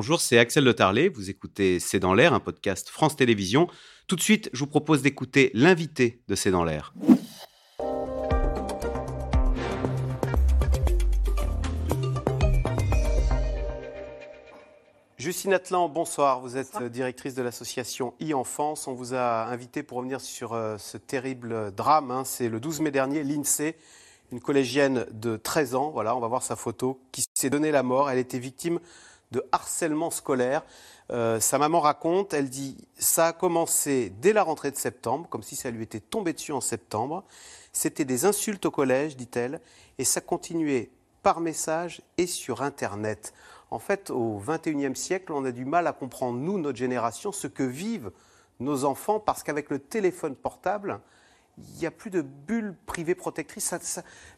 bonjour, c'est Axel Le Tarlet. Vous écoutez C'est dans l'air, un podcast France Télévisions. Tout de suite, je vous propose d'écouter l'invité de C'est dans l'air. Justine Atlan, bonsoir. Vous êtes directrice de l'association e-Enfance. On vous a invité pour revenir sur euh, ce terrible drame. Hein. C'est le 12 mai dernier, l'INSEE une collégienne de 13 ans, voilà, on va voir sa photo, qui s'est donné la mort. Elle était victime de harcèlement scolaire. Euh, sa maman raconte, elle dit, ça a commencé dès la rentrée de septembre, comme si ça lui était tombé dessus en septembre. C'était des insultes au collège, dit-elle, et ça continuait par message et sur Internet. En fait, au XXIe siècle, on a du mal à comprendre, nous, notre génération, ce que vivent nos enfants, parce qu'avec le téléphone portable, il n'y a plus de bulle privée protectrice.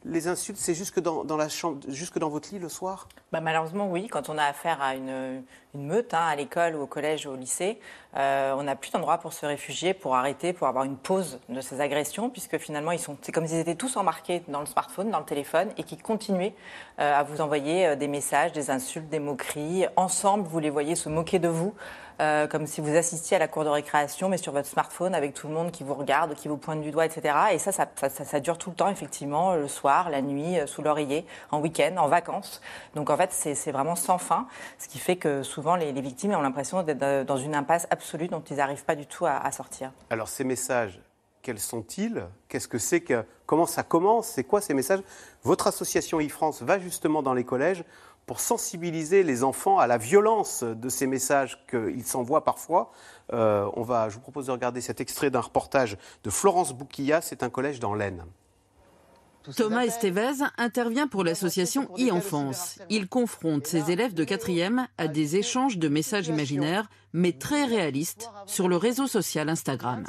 les insultes, c'est jusque dans, la chambre, jusque dans votre lit le soir? Bah, Malheureusement, oui. Quand on a affaire à une, meute hein, à l'école ou au collège ou au lycée, euh, on n'a plus d'endroit pour se réfugier, pour arrêter, pour avoir une pause de ces agressions, puisque finalement, c'est comme s'ils étaient tous embarqués dans le smartphone, dans le téléphone, et qui continuaient euh, à vous envoyer euh, des messages, des insultes, des moqueries. Ensemble, vous les voyez se moquer de vous. Euh, comme si vous assistiez à la cour de récréation, mais sur votre smartphone, avec tout le monde qui vous regarde, qui vous pointe du doigt, etc. Et ça, ça, dure tout le temps, effectivement, le soir, la nuit, euh, sous l'oreiller, en week-end, en vacances. Donc en fait, c'est vraiment sans fin, ce qui fait que souvent les, victimes ont l'impression d'être dans une impasse absolue dont ils n'arrivent pas du tout à, sortir. Alors ces messages, quels sont-ils? Qu'est-ce que c'est que Comment ça commence? C'est quoi ces messages? Votre association e-France va justement dans les collèges pour sensibiliser les enfants à la violence de ces messages qu'ils s'envoient parfois. Euh, on va, je vous propose de regarder cet extrait d'un reportage de Florence Bouquilla, c'est un collège dans l'Aisne. Thomas Estevez intervient pour l'association e-enfance. Il confronte ses élèves de 4e à des échanges de messages imaginaires, mais très réalistes, sur le réseau social Instagram.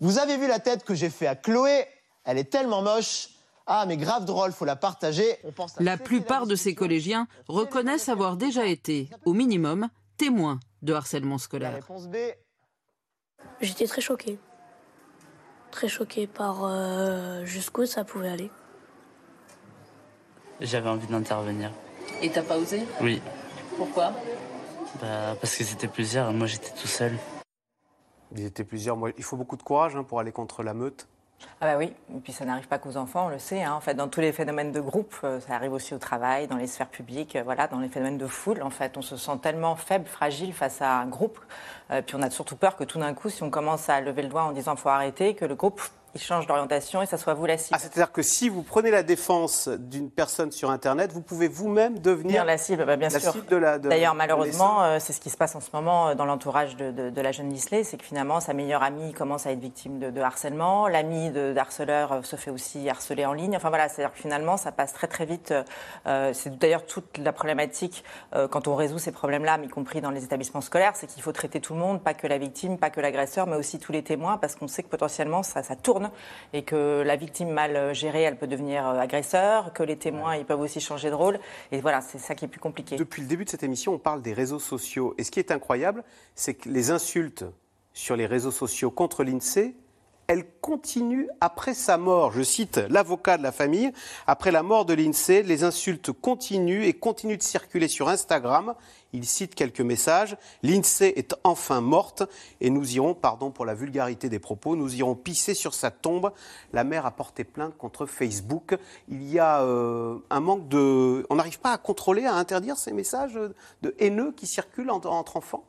Vous avez vu la tête que j'ai fait à Chloé? Elle est tellement moche. Ah, mais grave drôle, faut la partager. la plupart de ces collégiens reconnaissent avoir déjà été, au minimum, témoins de harcèlement scolaire. J'étais très choquée. Très choquée par euh, jusqu'où ça pouvait aller. J'avais envie d'intervenir. Et t'as pas osé? Oui. Pourquoi? Bah, Parce que c'était plusieurs, moi j'étais tout seul. Ils étaient plusieurs. il faut beaucoup de courage hein, pour aller contre la meute. Ah bah oui, et puis ça n'arrive pas qu'aux enfants, on le sait. Hein. En fait, dans tous les phénomènes de groupe, euh, ça arrive aussi au travail, dans les sphères publiques, euh, voilà, dans les phénomènes de foule. En fait, on se sent tellement faible, fragile face à un groupe. Euh, puis on a surtout peur que tout d'un coup, si on commence à lever le doigt en disant faut arrêter, que le groupe il change d'orientation et ça soit vous la cible. Ah, c'est-à-dire que si vous prenez la défense d'une personne sur Internet, vous pouvez vous-même devenir la cible, bah, bien sûr. D'ailleurs, malheureusement, euh, c'est ce qui se passe en ce moment euh, dans l'entourage de, la jeune Lisley, c'est que finalement, sa meilleure amie commence à être victime de, harcèlement, l'ami de, harceleur euh, se fait aussi harceler en ligne. Enfin voilà, c'est-à-dire que finalement, ça passe très très vite. c'est d'ailleurs toute la problématique quand on résout ces problèmes-là, y compris dans les établissements scolaires, c'est qu'il faut traiter tout le monde, pas que la victime, pas que l'agresseur, mais aussi tous les témoins, parce qu'on sait que potentiellement, ça, ça tourne et que la victime mal gérée, elle peut devenir euh, agresseur, que les témoins, ils peuvent aussi changer de rôle. Et voilà, c'est ça qui est plus compliqué. Depuis le début de cette émission, on parle des réseaux sociaux. Et ce qui est incroyable, c'est que les insultes sur les réseaux sociaux contre l'INSEE elle continue après sa mort. Je cite l'avocat de la famille. Après la mort de l'INSEE, les insultes continuent et continuent de circuler sur Instagram. Il cite quelques messages. L'INSEE est enfin morte et nous irons, pardon pour la vulgarité des propos, nous irons pisser sur sa tombe. La mère a porté plainte contre Facebook. Il y a euh, un manque de... On n'arrive pas à contrôler, à interdire ces messages de haineux qui circulent entre enfants?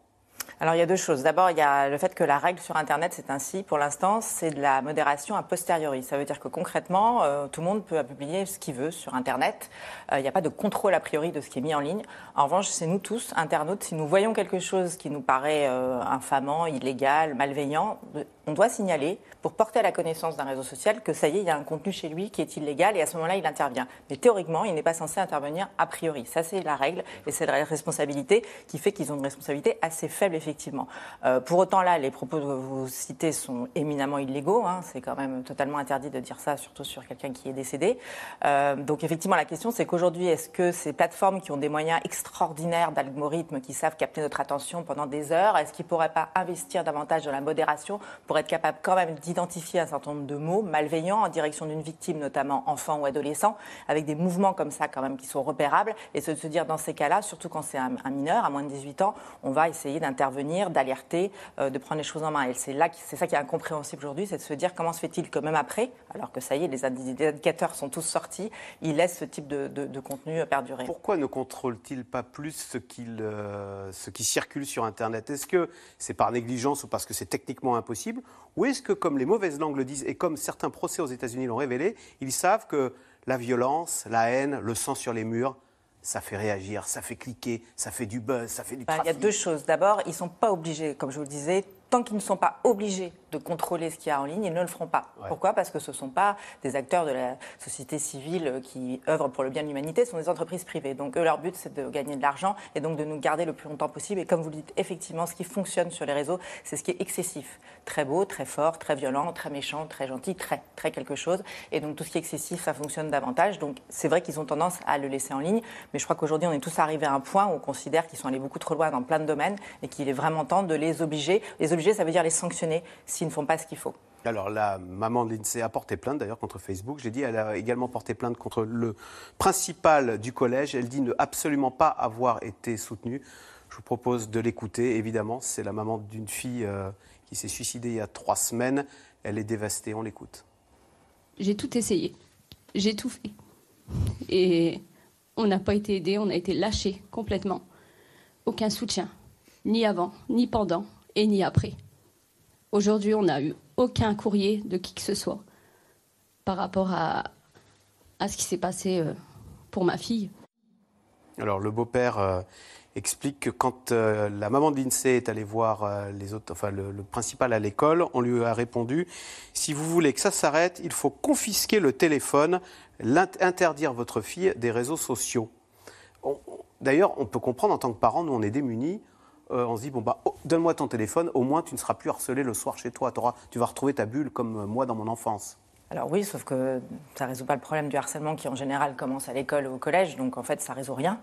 Alors il y a deux choses. D'abord, il y a le fait que la règle sur Internet, c'est ainsi, pour l'instant, c'est de la modération a posteriori. Ça veut dire que concrètement, euh, tout le monde peut publier ce qu'il veut sur Internet. Euh, il n'y a pas de contrôle a priori de ce qui est mis en ligne. En revanche, c'est nous tous, internautes, si nous voyons quelque chose qui nous paraît euh, infamant, illégal, malveillant, on doit signaler pour porter à la connaissance d'un réseau social que ça y est, il y a un contenu chez lui qui est illégal et à ce moment-là, il intervient. Mais théoriquement, il n'est pas censé intervenir a priori. Ça, c'est la règle et c'est la responsabilité qui fait qu'ils ont une responsabilité assez faible, effectivement. Euh, pour autant, là, les propos que vous citez sont éminemment illégaux. Hein. C'est quand même totalement interdit de dire ça, surtout sur quelqu'un qui est décédé. Euh, donc, effectivement, la question, c'est qu'aujourd'hui, est-ce que ces plateformes qui ont des moyens extraordinaires d'algorithmes qui savent capter notre attention pendant des heures, est-ce qu'ils ne pourraient pas investir davantage dans la modération pour être capable quand même d'identifier un certain nombre de mots malveillants en direction d'une victime, notamment enfant ou adolescent, avec des mouvements comme ça quand même qui sont repérables, et se, se dire dans ces cas-là, surtout quand c'est un, mineur, à moins de 18 ans, on va essayer d'intervenir, d'alerter, euh, de prendre les choses en main. Et c'est là, c'est ça qui est incompréhensible aujourd'hui, c'est de se dire comment se fait-il que même après, alors que ça y est, les indicateurs sont tous sortis, il laisse ce type de, contenu perdurer. Pourquoi ne contrôle-t-il pas plus ce, euh, ce qui circule sur Internet? Est-ce que c'est par négligence ou parce que c'est techniquement impossible? Ou est-ce que, comme les mauvaises langues le disent et comme certains procès aux États-Unis l'ont révélé, ils savent que la violence, la haine, le sang sur les murs, ça fait réagir, ça fait cliquer, ça fait du buzz, ça fait du trafic. Il y a deux choses. D'abord, ils ne sont pas obligés, comme je vous le disais, tant qu'ils ne sont pas obligés de contrôler ce qu'il y a en ligne, ils ne le feront pas. Pourquoi? Parce que ce ne sont pas des acteurs de la société civile qui œuvrent pour le bien de l'humanité, ce sont des entreprises privées. Donc eux, leur but, c'est de gagner de l'argent et donc de nous garder le plus longtemps possible. Et comme vous le dites, effectivement, ce qui fonctionne sur les réseaux, c'est ce qui est excessif. Très beau, très fort, très violent, très méchant, très gentil, très, très quelque chose. Et donc tout ce qui est excessif, ça fonctionne davantage. Donc c'est vrai qu'ils ont tendance à le laisser en ligne. Mais je crois qu'aujourd'hui, on est tous arrivés à un point où on considère qu'ils sont allés beaucoup trop loin dans plein de domaines et qu'il est vraiment temps de les obliger. Les obliger, ça veut dire les sanctionner s'ils ne font pas ce qu'il faut. Alors la maman de l'INSEE a porté plainte d'ailleurs contre Facebook. J'ai dit, elle a également porté plainte contre le principal du collège. Elle dit ne absolument pas avoir été soutenue. Je vous propose de l'écouter. Évidemment, c'est la maman d'une fille euh, qui s'est suicidée il y a trois semaines. Elle est dévastée. On l'écoute. J'ai tout essayé. J'ai tout fait. Et on n'a pas été aidé. On a été lâché complètement. Aucun soutien, ni avant, ni pendant et ni après. Aujourd'hui, on n'a eu aucun courrier de qui que ce soit par rapport à, ce qui s'est passé euh, pour ma fille. Alors, le beau-père euh, explique que quand euh, la maman de l'INSEE est allée voir les autres, enfin, le, principal à l'école, on lui a répondu si vous voulez que ça s'arrête, il faut confisquer le téléphone, interdire votre fille des réseaux sociaux. D'ailleurs, on peut comprendre en tant que parent, nous on est démunis, euh, on se dit bon bah oh, donne-moi ton téléphone, au moins tu ne seras plus harcelé le soir chez toi, tu vas retrouver ta bulle comme euh, moi dans mon enfance. Alors oui, sauf que ça résout pas le problème du harcèlement qui en général commence à l'école ou au collège, donc en fait ça résout rien.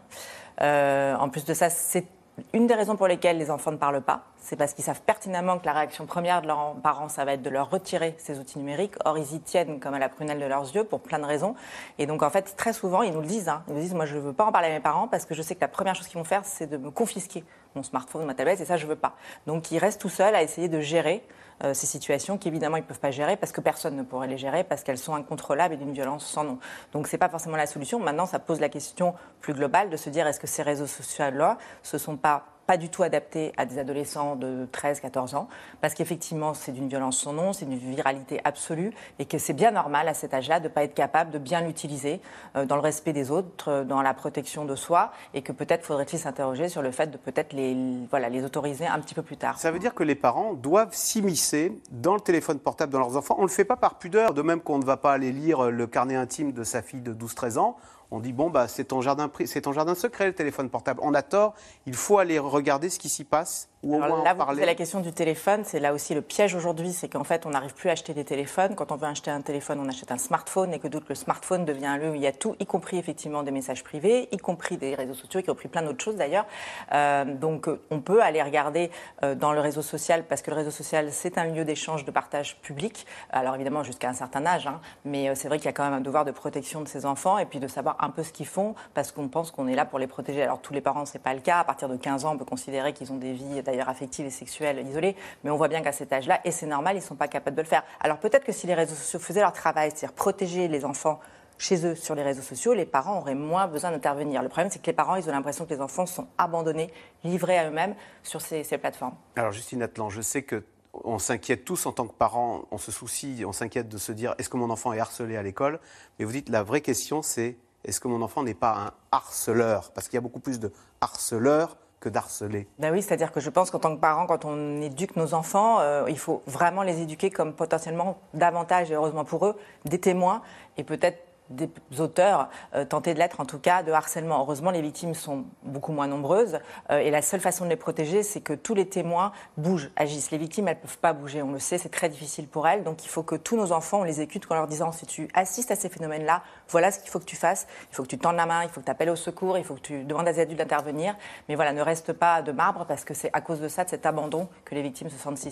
Euh, en plus de ça, c'est une des raisons pour lesquelles les enfants ne parlent pas, c'est parce qu'ils savent pertinemment que la réaction première de leurs parents, ça va être de leur retirer ces outils numériques. Or, ils y tiennent comme à la prunelle de leurs yeux pour plein de raisons. Et donc, en fait, très souvent, ils nous le disent. Hein. Ils nous disent, moi, je ne veux pas en parler à mes parents parce que je sais que la première chose qu'ils vont faire, c'est de me confisquer mon smartphone, ma tablette, et ça, je ne veux pas. Donc, ils restent tout seuls à essayer de gérer euh, ces situations qu'évidemment ils ne peuvent pas gérer parce que personne ne pourrait les gérer parce qu'elles sont incontrôlables et d'une violence sans nom. Donc ce n'est pas forcément la solution. Maintenant, ça pose la question plus globale de se dire est-ce que ces réseaux sociaux-là, ce sont pas pas du tout adapté à des adolescents de 13-14 ans, parce qu'effectivement, c'est d'une violence sans nom, c'est d'une viralité absolue, et que c'est bien normal à cet âge-là de ne pas être capable de bien l'utiliser euh, dans le respect des autres, euh, dans la protection de soi, et que peut-être faudrait-il s'interroger sur le fait de peut-être les, voilà, les autoriser un petit peu plus tard. Ça veut dire que les parents doivent s'immiscer dans le téléphone portable de leurs enfants. On ne le fait pas par pudeur, de même qu'on ne va pas aller lire le carnet intime de sa fille de 12-13 ans on dit bon bah c'est ton jardin c'est ton jardin secret le téléphone portable. On a tort, il faut aller regarder ce qui s'y passe moins là, vous parler. la question du téléphone, c'est là aussi le piège aujourd'hui, c'est qu'en fait on n'arrive plus à acheter des téléphones. Quand on veut acheter un téléphone, on achète un smartphone et que d'autres le smartphone devient un lieu où il y a tout, y compris effectivement des messages privés, y compris des réseaux sociaux, y compris plein d'autres choses d'ailleurs. Euh, donc on peut aller regarder euh, dans le réseau social parce que le réseau social c'est un lieu d'échange, de partage public. Alors évidemment jusqu'à un certain âge, hein, mais euh, c'est vrai qu'il y a quand même un devoir de protection de ses enfants et puis de savoir un peu ce qu'ils font parce qu'on pense qu'on est là pour les protéger. Alors tous les parents, ce n'est pas le cas. À partir de 15 ans, on peut considérer qu'ils ont des vies d'ailleurs affectives et sexuelles isolées, mais on voit bien qu'à cet âge-là, et c'est normal, ils ne sont pas capables de le faire. Alors peut-être que si les réseaux sociaux faisaient leur travail, c'est-à-dire protéger les enfants chez eux sur les réseaux sociaux, les parents auraient moins besoin d'intervenir. Le problème, c'est que les parents, ils ont l'impression que les enfants sont abandonnés, livrés à eux-mêmes sur ces, ces plateformes. Alors Justine Atlan, je sais que on s'inquiète tous en tant que parents, on se soucie, on s'inquiète de se dire est-ce que mon enfant est harcelé à l'école? Mais vous dites la vraie question c'est est-ce que mon enfant n'est pas un harceleur? Parce qu'il y a beaucoup plus de harceleurs que d'harceler. Ben oui, c'est-à-dire que je pense qu'en tant que parent, quand on éduque nos enfants, euh, il faut vraiment les éduquer comme potentiellement davantage, et heureusement pour eux, des témoins et peut-être des auteurs euh, tenter de l'être, en tout cas, de harcèlement. Heureusement, les victimes sont beaucoup moins nombreuses euh, et la seule façon de les protéger, c'est que tous les témoins bougent, agissent. Les victimes, elles ne peuvent pas bouger, on le sait, c'est très difficile pour elles. Donc il faut que tous nos enfants, on les écoute en leur disant si tu assistes à ces phénomènes-là, voilà ce qu'il faut que tu fasses. Il faut que tu tendes la main, il faut que tu appelles au secours, il faut que tu demandes à des adultes d'intervenir. Mais voilà, ne reste pas de marbre parce que c'est à cause de ça, de cet abandon, que les victimes se sentent si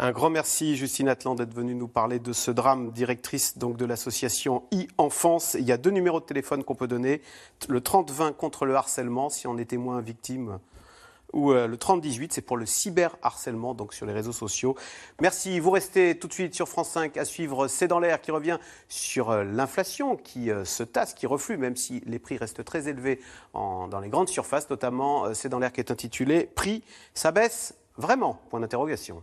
Un grand merci, Justine Atlan, d'être venue nous parler de ce drame, directrice donc de l'association e-Enfance. Il y a deux numéros de téléphone qu'on peut donner. Le 30-20 contre le harcèlement, si on est témoin victime ou euh, le 3018, c'est pour le cyberharcèlement, donc sur les réseaux sociaux. Merci. Vous restez tout de suite sur France 5 à suivre C'est dans l'air qui revient sur euh, l'inflation qui euh, se tasse, qui reflue, même si les prix restent très élevés dans les grandes surfaces, notamment C'est dans l'air qui est intitulé Prix, ça baisse vraiment? Point d'interrogation.